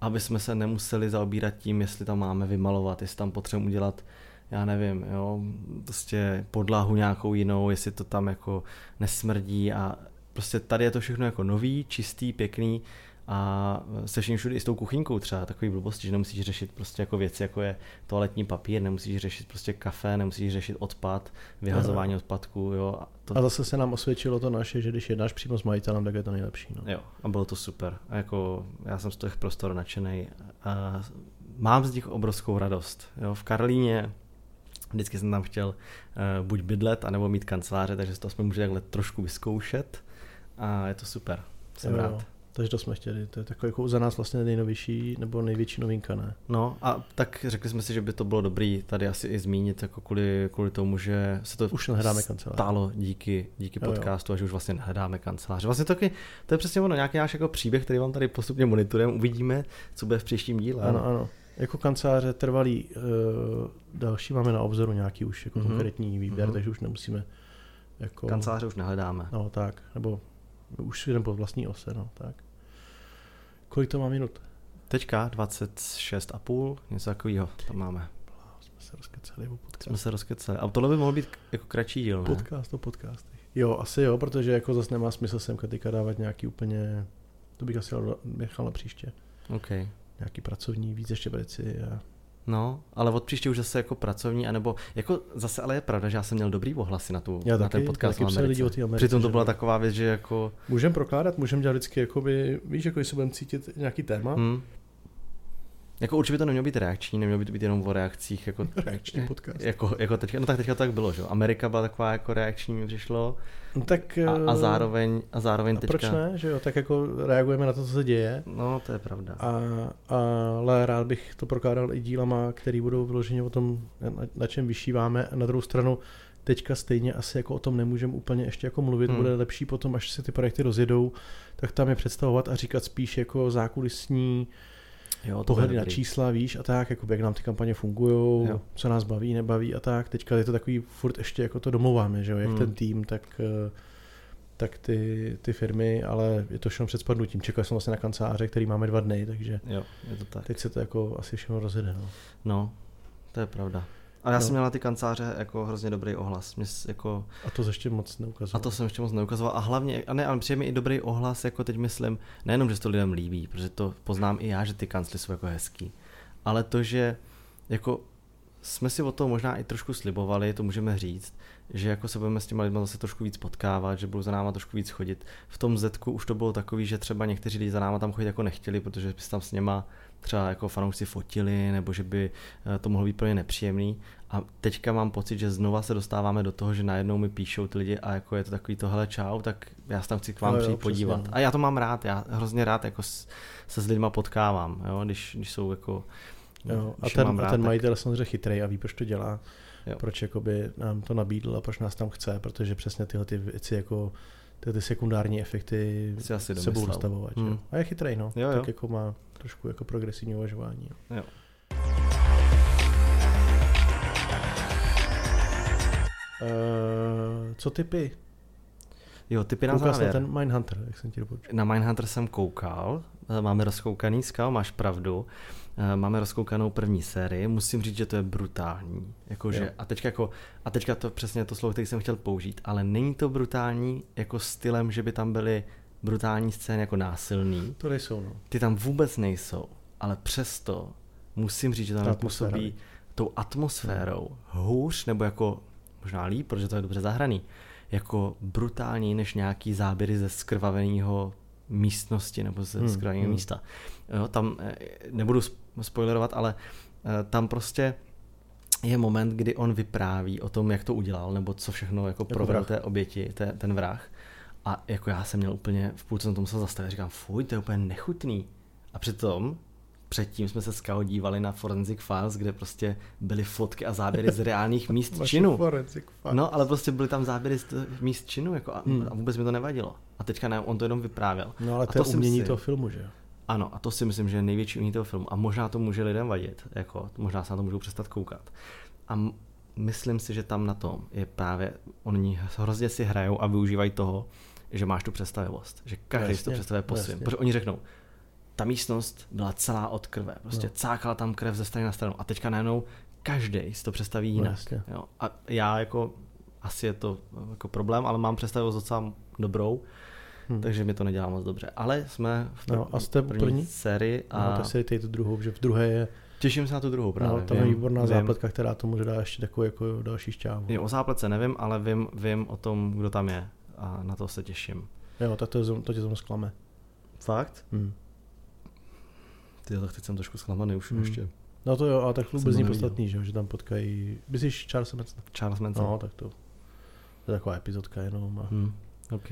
aby jsme se nemuseli zaobírat tím, jestli tam máme vymalovat, jestli tam potřebujeme udělat já nevím, jo, prostě podlahu nějakou jinou, jestli to tam jako nesmrdí a prostě tady je to všechno jako nový, čistý, pěkný a se vším všude i s tou kuchyňkou třeba takový blbosti, že nemusíš řešit prostě jako věci, jako je toaletní papír, nemusíš řešit prostě kafe, nemusíš řešit odpad, vyhazování odpadků, jo. A, to... a zase se nám osvědčilo to naše, že když jednáš přímo s majitelem, tak je to nejlepší. No. Jo, a bylo to super. A jako já jsem z těch prostor nadšený. A mám z nich obrovskou radost. Jo. V Karlíně vždycky jsem tam chtěl uh, buď bydlet, anebo mít kanceláře, takže si to aspoň můžu takhle trošku vyzkoušet a je to super. Jsem jo, rád. Takže to jsme chtěli. To je takový jako za nás vlastně nejnovější nebo největší novinka, ne? No a tak řekli jsme si, že by to bylo dobrý tady asi i zmínit, jako kvůli, kvůli tomu, že se to už nehledáme kancelář. stálo díky, díky jo, podcastu jo. a že už vlastně nehledáme kancelář. Vlastně to, taky, to je přesně ono, nějaký náš jako příběh, který vám tady postupně monitorujeme, uvidíme, co bude v příštím díle. Ano, ano. Jako kanceláře trvalý uh, další máme na obzoru nějaký už jako mm-hmm. konkrétní výběr, mm-hmm. takže už nemusíme jako... Kanceláře už nehledáme. No tak, nebo už jdeme po vlastní ose, no tak. Kolik to má minut? Teďka 26 a půl, něco takového tam máme. Jsme se rozkeceli o podcast. Jsme se rozkeceli. A tohle by mohl být jako kratší díl, ne? Podcast o podcastech. Jo, asi jo, protože jako zase nemá smysl sem teďka dávat nějaký úplně, to bych asi nechal na příště. OK. Nějaký pracovní, víc ještě věci a No, ale od příště už zase jako pracovní, anebo jako zase ale je pravda, že já jsem měl dobrý ohlasy na, tu, já na taky, ten podcast taky lidi o Americe. Přitom to byla taková věc, že jako... Můžeme prokládat, můžeme dělat vždycky, jakoby, víš, jako jestli budeme cítit nějaký téma, hmm. Jako určitě to nemělo být reakční, nemělo být, být jenom o reakcích. Jako, reakční podcast. Jako, jako teďka, no tak teďka to tak bylo, že Amerika byla taková jako reakční, mi přišlo. No tak, a, a, eh, zároveň, a zároveň a teďka... proč ne, že jo, tak jako reagujeme na to, co se děje. No, to je pravda. A, ale rád bych to prokládal i dílama, které budou vyloženě o tom, na, na čem vyšíváme. A na druhou stranu, teďka stejně asi jako o tom nemůžeme úplně ještě jako mluvit, hmm. bude lepší potom, až se ty projekty rozjedou, tak tam je představovat a říkat spíš jako zákulisní jo, pohledy na čísla, víš, a tak, jako jak nám ty kampaně fungují, co nás baví, nebaví a tak. Teďka je to takový furt ještě jako to domluváme, že jo, jak hmm. ten tým, tak, eh, tak ty, ty firmy, ale je to všechno před spadnutím. Čekal jsem vlastně na kanceláře, který máme dva dny, takže jo, je to tak. teď se to jako asi všechno rozjede. No, no to je pravda. A já no. jsem měl na ty kanceláře jako hrozně dobrý ohlas. Mě jako... A to ještě moc neukazoval. A to jsem ještě moc neukazoval. A hlavně, a ne, ale přijde mi i dobrý ohlas, jako teď myslím, nejenom, že se to lidem líbí, protože to poznám i já, že ty kancly jsou jako hezký, ale to, že jako jsme si o to možná i trošku slibovali, to můžeme říct, že jako se budeme s těma lidmi zase trošku víc potkávat, že budou za náma trošku víc chodit. V tom Zetku už to bylo takový, že třeba někteří lidi za náma tam chodit jako nechtěli, protože by se tam s něma třeba jako fanoušci fotili, nebo že by eh, to mohlo být pro ně nepříjemný. A teďka mám pocit, že znova se dostáváme do toho, že najednou mi píšou ty lidi a jako je to takový to, hele čau, tak já se tam chci k vám no, přijít jo, podívat. Přesně. A já to mám rád, já hrozně rád jako se s lidma potkávám, jo, když, když jsou jako Jo, a ten, rád, ten majitel tak... samozřejmě chytrý a ví, proč to dělá. Jo. Proč jakoby nám to nabídl a proč nás tam chce, protože přesně tyhle ty věci jako ty, ty sekundární efekty se budou dostavovat. Hmm. A je chytrý, no. Jo, jo. Tak jako má trošku jako progresivní uvažování. Jo. jo. Uh, co typy? Jo, typy na Koukal závěr. na ten Mindhunter, jak jsem ti doporučil. Na Mindhunter jsem koukal, eh, máme rozkoukaný skal, máš pravdu. Eh, máme rozkoukanou první sérii, musím říct, že to je brutální. Jakože, a, teďka jako, a teďka to přesně to slovo, který jsem chtěl použít, ale není to brutální jako stylem, že by tam byly brutální scény jako násilný. To nejsou, no. Ty tam vůbec nejsou, ale přesto musím říct, že tam působí tou atmosférou hůř, nebo jako možná líp, protože to je dobře zahraný, jako brutální než nějaký záběry ze skrvaveného místnosti nebo ze hmm, skrvaveného hmm. místa. Jo, tam eh, nebudu spoilerovat, ale eh, tam prostě je moment, kdy on vypráví o tom, jak to udělal, nebo co všechno jako, jako provedl té oběti, té, ten vrah. A jako já jsem měl úplně, v půlce jsem to musel zastavit, říkám, fuj, to je úplně nechutný. A přitom předtím jsme se s Kao dívali na Forensic Files, kde prostě byly fotky a záběry z reálných míst činu. No, ale prostě byly tam záběry z míst činu jako a, hmm. a vůbec mi to nevadilo. A teďka ne, on to jenom vyprávěl. No ale a to je umění si, toho filmu, že jo? Ano, a to si myslím, že je největší umění toho filmu. A možná to může lidem vadit, jako, možná se na to můžou přestat koukat. A myslím si, že tam na tom je právě, oni hrozně si hrajou a využívají toho, že máš tu představivost. Že každý si to představuje po svém. Protože oni řeknou, ta místnost byla celá od krve. Prostě no. cákala tam krev ze strany na stranu. A teďka najednou každý si to představí jinak. Jo. A já jako, asi je to jako problém, ale mám představu docela dobrou, Hm. takže mi to nedělá moc dobře. Ale jsme v No, a jste první, první? sérii a A... No, si dejte tu druhou, že v druhé je těším se na tu druhou právě. no, tam je výborná vím- zápletka, která to může dát ještě takovou jako další šťávu. Jo, o zápletce nevím, ale vím, vím o tom, kdo tam je a na to se těším. Jo, tak to, je, to tě zrovna zklame. Fakt? Hm. Ty tak teď jsem trošku zklamaný už Hmm. ještě. No to jo, ale tak vůbec není podstatný, že, že tam potkají, myslíš Charles Manson? Charles Manson. No, tak to, to je taková epizodka jenom. A... Hmm. OK.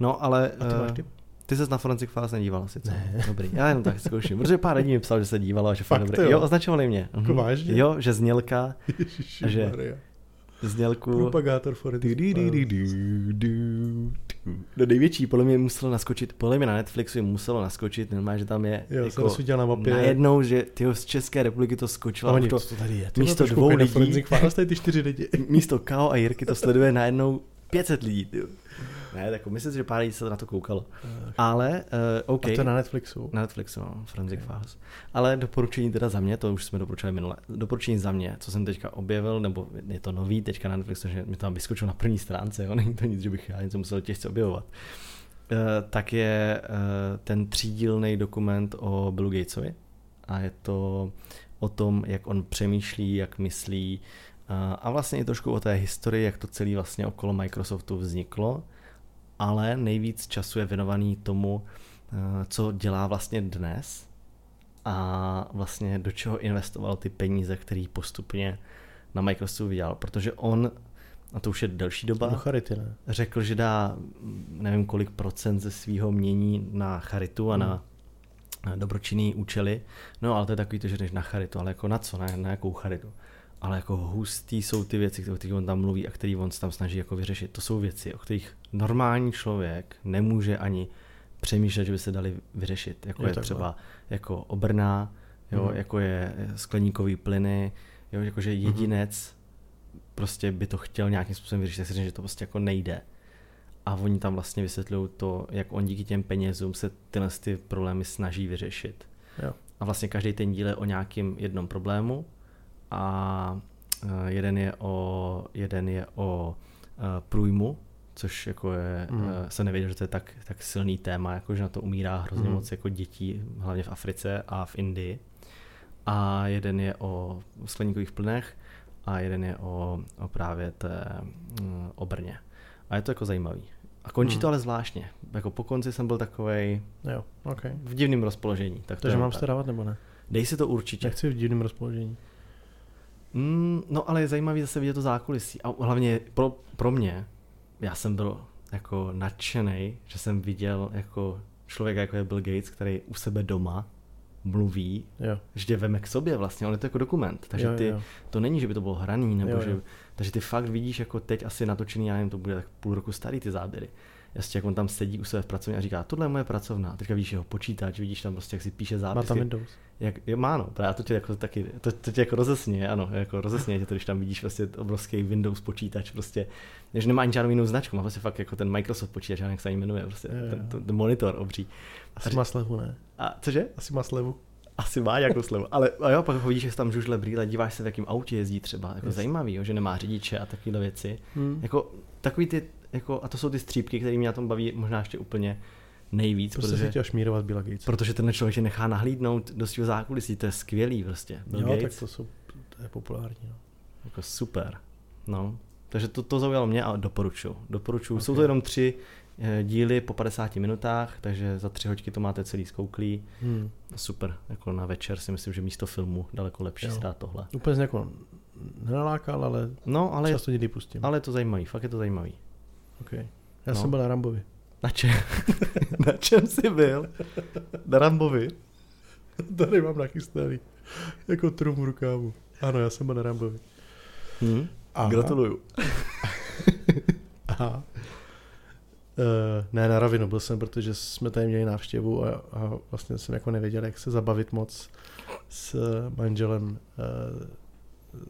No, ale A ty máš eh, ty? ty ses na Forensic Files nedíval asi, co? Ne. Dobrý, já jenom tak zkouším, protože pár lidí mi psal, že se dívalo a že fakt dobrý. jo? Jo, označovali mě. Mhm. Jako vážně? Jo, že znělka, Ježiši, že- Maria. znělku... Propagátor for Du, du, du, du, du, du, du. No největší, podle mě muselo naskočit, podle mě na Netflixu muselo naskočit, normálně, že tam je Jo, jsem jako rozsvítil na mapě. najednou, že tyho z České republiky to skočilo. Oni, to, to tady je? Ty místo dvou lidí- Forensic Files, tady ty čtyři lidi. místo Kao a Jirky to sleduje najednou 500 lidí. Tyjo. Ne, tak myslím si, že pár lidí se na to koukalo. Ale, uh, OK. A to na Netflixu. Na Netflixu, no, Forensic Ok. Files. Ale doporučení teda za mě, to už jsme doporučili minule, doporučení za mě, co jsem teďka objevil, nebo je to nový teďka na Netflixu, že mi to tam vyskočilo na první stránce, jo, není to nic, že bych já něco musel těžce objevovat, uh, tak je uh, ten třídílný dokument o Billu Gatesovi a je to o tom, jak on přemýšlí, jak myslí a vlastně i trošku o té historii, jak to celé vlastně okolo Microsoftu vzniklo, ale nejvíc času je věnovaný tomu, uh, co dělá vlastně dnes a vlastně do čeho investoval ty peníze, který postupně na Microsoftu vydělal, protože on, a to už je delší doba, Do charity, ne? řekl, že dá nevím kolik procent ze svého mění na charitu a Hmm. na, dobročinný účely. No ale to je takový to, že jdeš na charitu, ale jako na co, na, na jakou charitu. Ale jako hustý jsou ty věci, o kterých on tam mluví a který on se tam snaží jako vyřešit. To jsou věci, o kterých normální člověk nemůže ani přemýšlet, že by se dali vyřešit. Jako je takhle. třeba jako obrna, jo, Mhm. jako je skleníkový plyny, jo, jakože jedinec prostě by to chtěl nějakým způsobem vyřešit, tak si říkám, že to prostě jako nejde. A oni tam vlastně vysvětlují to, jak on díky těm penězům se tyhle ty problémy snaží vyřešit. Jo. A vlastně každý ten díl je o nějakém jednom problému a eh, jeden je o, jeden je o eh, průjmu, což jako je, mm. jsem nevěděl, že to je tak, tak silný téma, jako že na to umírá hrozně Mhm. moc jako dětí, hlavně v Africe a v Indii. A jeden je o skleníkových plynech a jeden je o, o právě té mm, obrně. A je to jako zajímavý. A končí Mhm. to ale zvláštně. Jako po konci jsem byl takovej Jo, ok. v divném rozpoložení. Tak Takže mám tak. starávat nebo ne? Dej si to určitě. Nechci v divném rozpoložení. Mm, no ale je zajímavý zase vidět to zákulisí. A hlavně pro, pro mě, já jsem byl jako nadšený, že jsem viděl jako člověka, jako je Bill Gates, který u sebe doma mluví, Jo. že veme k sobě vlastně, on je to jako dokument. Takže jo, ty, jo. to není, že by to bylo hraný, nebo Jo, že, jo. takže ty fakt vidíš jako teď asi natočený, já nevím, to bude tak půl roku starý ty záběry. Jasně, jak on tam sedí u sebe v pracovně a říká, tohle je moje pracovna. A teďka vidíš jeho počítač, vidíš tam prostě, jak si píše Má zápisy. tam Windows. Jak, jo, má no, právě to tě jako taky, to, to tě jako rozesně, ano, jako rozesně tě to, když tam vidíš prostě obrovský Windows počítač, prostě, že nemá ani žádnou jinou značku, má prostě fakt jako ten Microsoft počítač, jak se jmenuje, prostě jo. ten, ten, ten, monitor obří. Asi má slevu, ne? A cože? Asi má slevu. Asi má nějakou slevu, ale a jo, pak vidíš, že tam žužle brýle, díváš se, v jakém autě jezdí třeba, jako Yes. zajímavý, jo, že nemá řidiče a takovéhle věci. Hmm. Jako takový ty, jako, a to jsou ty střípky, které mě na tom baví možná ještě úplně nejvíc, Prostě protože, si chtěl šmírovat Billa Gates. protože ten člověk tě nechá nahlídnout do svého zákulisí, to je skvělý prostě. Bill jo, Gates. tak to jsou, to je populární. No. Jako super. No. Takže to, to zaujalo mě a doporučuju. Doporučuju. Okay. Jsou to jenom tři eh, díly po 50 minutách, takže za tři hoďky to máte celý skouklý. Hmm. Super. Jako na večer si myslím, že místo filmu daleko lepší Jo. stát tohle. Úplně jako nenalákal, ale, No, ale, je, často někdy pustím. ale je to zajímavý. Fakt je to zajímavý. Okay. Já No. jsem byl na Rambovi. Na čem? na čem jsi byl? Na Rambovi? Tady mám nachystaný. Jako trum rukávu. Ano, já jsem byl na Rambovi. Hm? Aha. Gratuluju. Aha. Uh, ne, na rovinu byl jsem, protože jsme tady měli návštěvu a, a vlastně jsem jako nevěděl, jak se zabavit moc s manželem uh,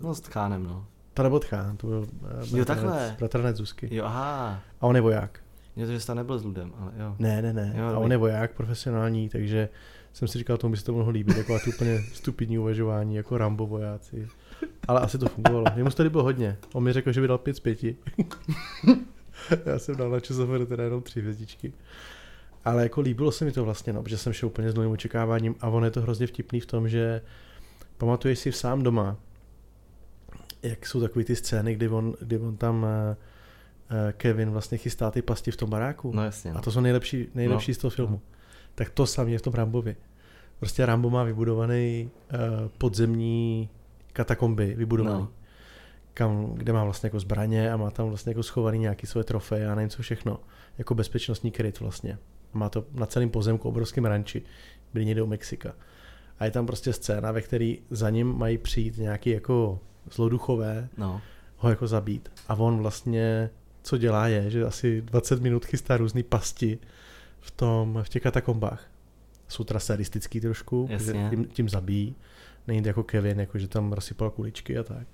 No s tchánem, no. To nebyl Tchán, to byl uh, Jo, takhle. bratranec Zuzky. Jo, aha. A on je voják. Mě to, že jsi tam nebyl s Ludem, ale jo. Ne, ne, ne. Jo, a on je voják profesionální, takže jsem si říkal, tomu by se to mohlo líbit, jako to úplně stupidní uvažování, jako Rambo vojáci. Ale asi to fungovalo. Jemu to líbilo hodně. On mi řekl, že by dal 5 z 5. Já jsem dal na ČSFR teda jenom tři hvězdičky. Ale jako líbilo se mi to vlastně, no, protože jsem šel úplně s novým očekáváním a on je to hrozně vtipný v tom, že pamatuješ si v sám doma, jak jsou takové ty scény, kdy on, kdy on tam eh, eh, Kevin vlastně chystá ty pasti v tom baráku. No jasně. A to jsou nejlepší, nejlepší No. z toho filmu. Tak to samé v tom Rambovi. Prostě Rambo má vybudovaný uh, podzemní katakomby, vybudovaný. No. Kam, kde má vlastně jako zbraně a má tam vlastně jako schovaný nějaký svoje trofeje a nevím co všechno. Jako bezpečnostní kryt vlastně. Má to na celém pozemku, obrovském ranči, byli někde u Mexika. A je tam prostě scéna, ve který za ním mají přijít nějaký jako zloduchové, No. ho jako zabít. A on vlastně, co dělá je, že asi 20 minut chystá různé pasti v tom, v těch katakombách. Jsou teda sadistický trošku, tím, tím zabíjí. Není to jako Kevin, jako že tam rozsypal kuličky a tak.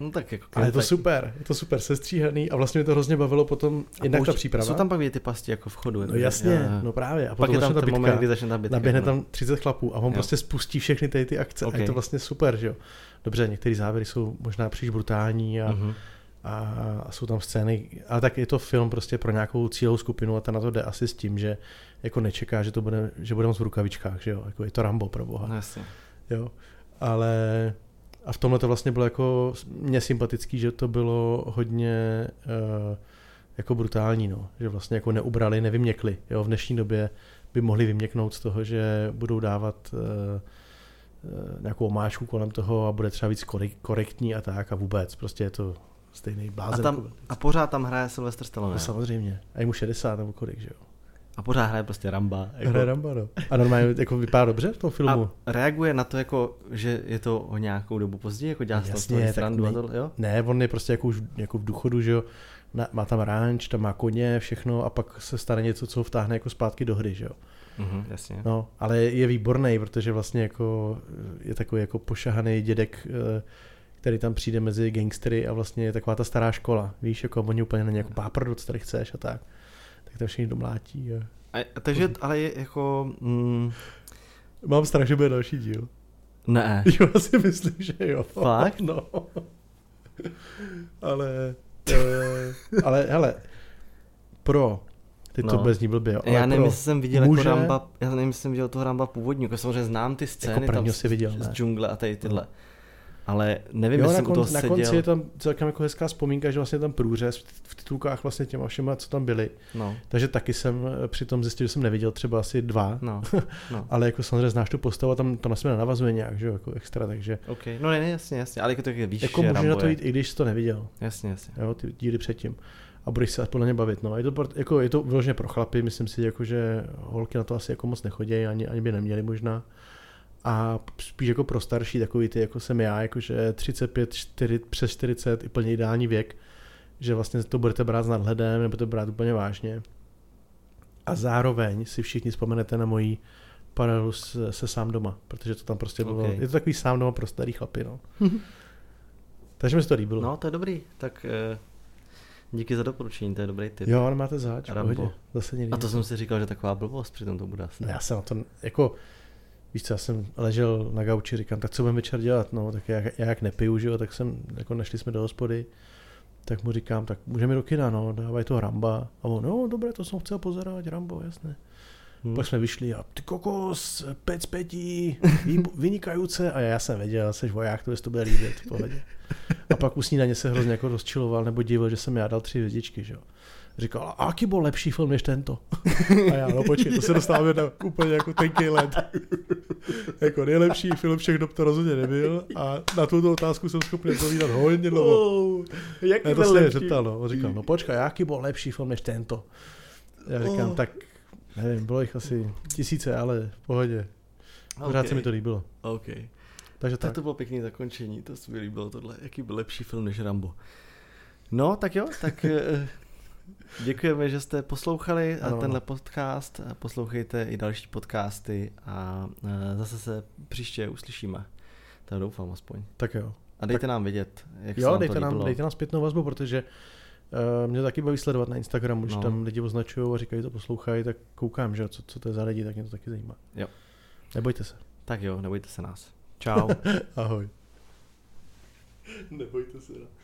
No tak jako... Ale je to tak- super, je to super sestříhaný a vlastně mě to hrozně bavilo potom, a jednak ta poušť- příprava. Jsou tam pak ty pasti jako v chodu. No jasně, jo. no právě. A Pak potom je tam ta ten bitka, moment, kdy začne ta bitka. naběhne no. tam 30 chlapů a on Jo. prostě spustí všechny ty, ty akce a je to vlastně super, že jo. Dobře, některé závěry jsou možná příliš brutální a, Mhm. a, a jsou tam scény, ale tak je to film prostě pro nějakou cílovou skupinu a ta na to jde asi s tím, že jako nečeká, že to bude, že bude moc v rukavičkách, že jo, jako je to Rambo pro boha, No jasně. jo, ale a v tomhle to vlastně bylo jako mě sympatický, že to bylo hodně uh, jako brutální, no, že vlastně jako neubrali, nevyměkli, jo, v dnešní době by mohli vyměknout z toho, že budou dávat uh, uh, nějakou omáčku kolem toho a bude třeba víc korek- korektní a tak a vůbec, prostě je to stejný A, blázen. tam, a pořád tam hraje Sylvester Stallone. No samozřejmě. A je mu 60 nebo kolik, že jo? A pořád hraje prostě Ramba. Jako... Hraje Ramba, no. A normálně jako vypadá dobře v tom filmu? A reaguje na to, jako, že je to o nějakou dobu později, jako dělá No jasně, a ne- to, jo? Ne, on je prostě jako už jako v důchodu, že jo. Na, má tam ranč, tam má koně, všechno a pak se stane něco, co ho vtáhne jako zpátky do hry, že jo. Mhm, jasně. No, ale je výborný, protože vlastně jako je takový jako pošahaný dědek, eh, který tam přijde mezi gangstery a vlastně je taková ta stará škola, víš, jako oni úplně není jako páprd, co tady chceš a tak. Tak tam všichni domlátí. A... A, takže, ale je jako... Mm, Mám strach, že bude další díl. ne. Jo, já si myslím, že jo. Fakt? No. ale, uh, ale hele, pro, to No. bez ní blbě, ale Já nevím, jestli jsem viděl muže- jako Ramba, já nevím, jestli jsem viděl toho Ramba původního, jako samozřejmě znám ty scény Jako tam z, si viděl, z ne? džungle a tady tyhle. Ale nevím, jo, jestli na, jsem u toho kon, na seděl. konci je tam celkem jako hezká vzpomínka, že vlastně tam průřez v- titulkách vlastně těma všema, co tam byly. No, Takže taky jsem eh, přitom zjistil, že jsem neviděl třeba asi dva, no, no. ale jako samozřejmě znáš tu postavu a tam to na sebe nenavazuje nějak, že jo, jako extra, takže OK, no ne, ne, jasně, jasně, ale jako to víš, jako že můžeš na Rambo to je. jít, i když jsi to neviděl. Jasně, jasně. jo, ty díly předtím. A budeš se na ně bavit. No. Je, to, pro- jako, je to vyloženě pro chlapy, myslím si, jako, že holky na to asi jako moc nechodí, ani, ani by neměly možná. A spíš jako pro starší, takový ty, jako jsem já, jakože 35, 4, přes 40, úplně ideální věk, že vlastně to budete brát s nadhledem, nebo to brát úplně vážně. A zároveň si všichni vzpomenete na moji paralelu se, se sám doma, protože to tam prostě bylo, Ok. je to takový sám doma pro starý chlapy, no. Takže mi se to líbilo. No, to je dobrý, tak eh, díky za doporučení, to je dobrý tip. Jo, ale máte zač, Rambo. pohodě. Zase. A to jsem si říkal, že taková blbost přitom to bude asi. No já jsem na to, jako, víš co, já jsem ležel na gauči, říkám, tak co budeme večer dělat, no, tak já, já jak nepiju, že jo, tak jsem, jako nešli jsme do hospody, tak mu říkám, tak můžeme do kina, no, dávaj to Ramba. A on, no, dobré, to jsem chtěl pozerovat, Rambo, jasné. Hm. Pak jsme vyšli a ty kokos, pec petí, vý- vynikajíce. A já jsem věděl, jsi voják, to to bude líbit, v pohodě. A pak u snídaně se hrozně jako rozčiloval nebo divil, že jsem já dal tři hvězdičky, že jo. Říkal, a jaký byl lepší film než tento? A já, no počkej, to se dostáváme na úplně jako tenký let. jako nejlepší film všech dob to rozhodně nebyl a na tuto otázku jsem schopný odpovídat hodně dlouho. Oh, jaký Ne, to byl se zeptal, no. On říkal, no počkej, jaký byl lepší film než tento? Já říkám, Oh. tak nevím, bylo jich asi tisíce, ale v pohodě. Pořád Ok, se mi to líbilo. OK. Takže Tak tak. to bylo pěkný zakončení, to se mi líbilo tohle. Jaký byl lepší film než Rambo? No, tak jo, tak eh, děkujeme, že jste poslouchali Ano. tenhle podcast. Poslouchejte i další podcasty a zase se příště uslyšíme. To doufám aspoň. Tak jo. A dejte nám vědět, jak se Jo, vám dejte to nám, líbilo. dejte nám zpětnou vazbu, protože uh, mě taky baví sledovat na Instagramu, že No. tam lidi označují a říkají, že to poslouchají, tak koukám, že co, co to je za lidi, tak mě to taky zajímá. Jo. Nebojte se. Tak jo, nebojte se nás. Čau. Ahoj. Nebojte se nás.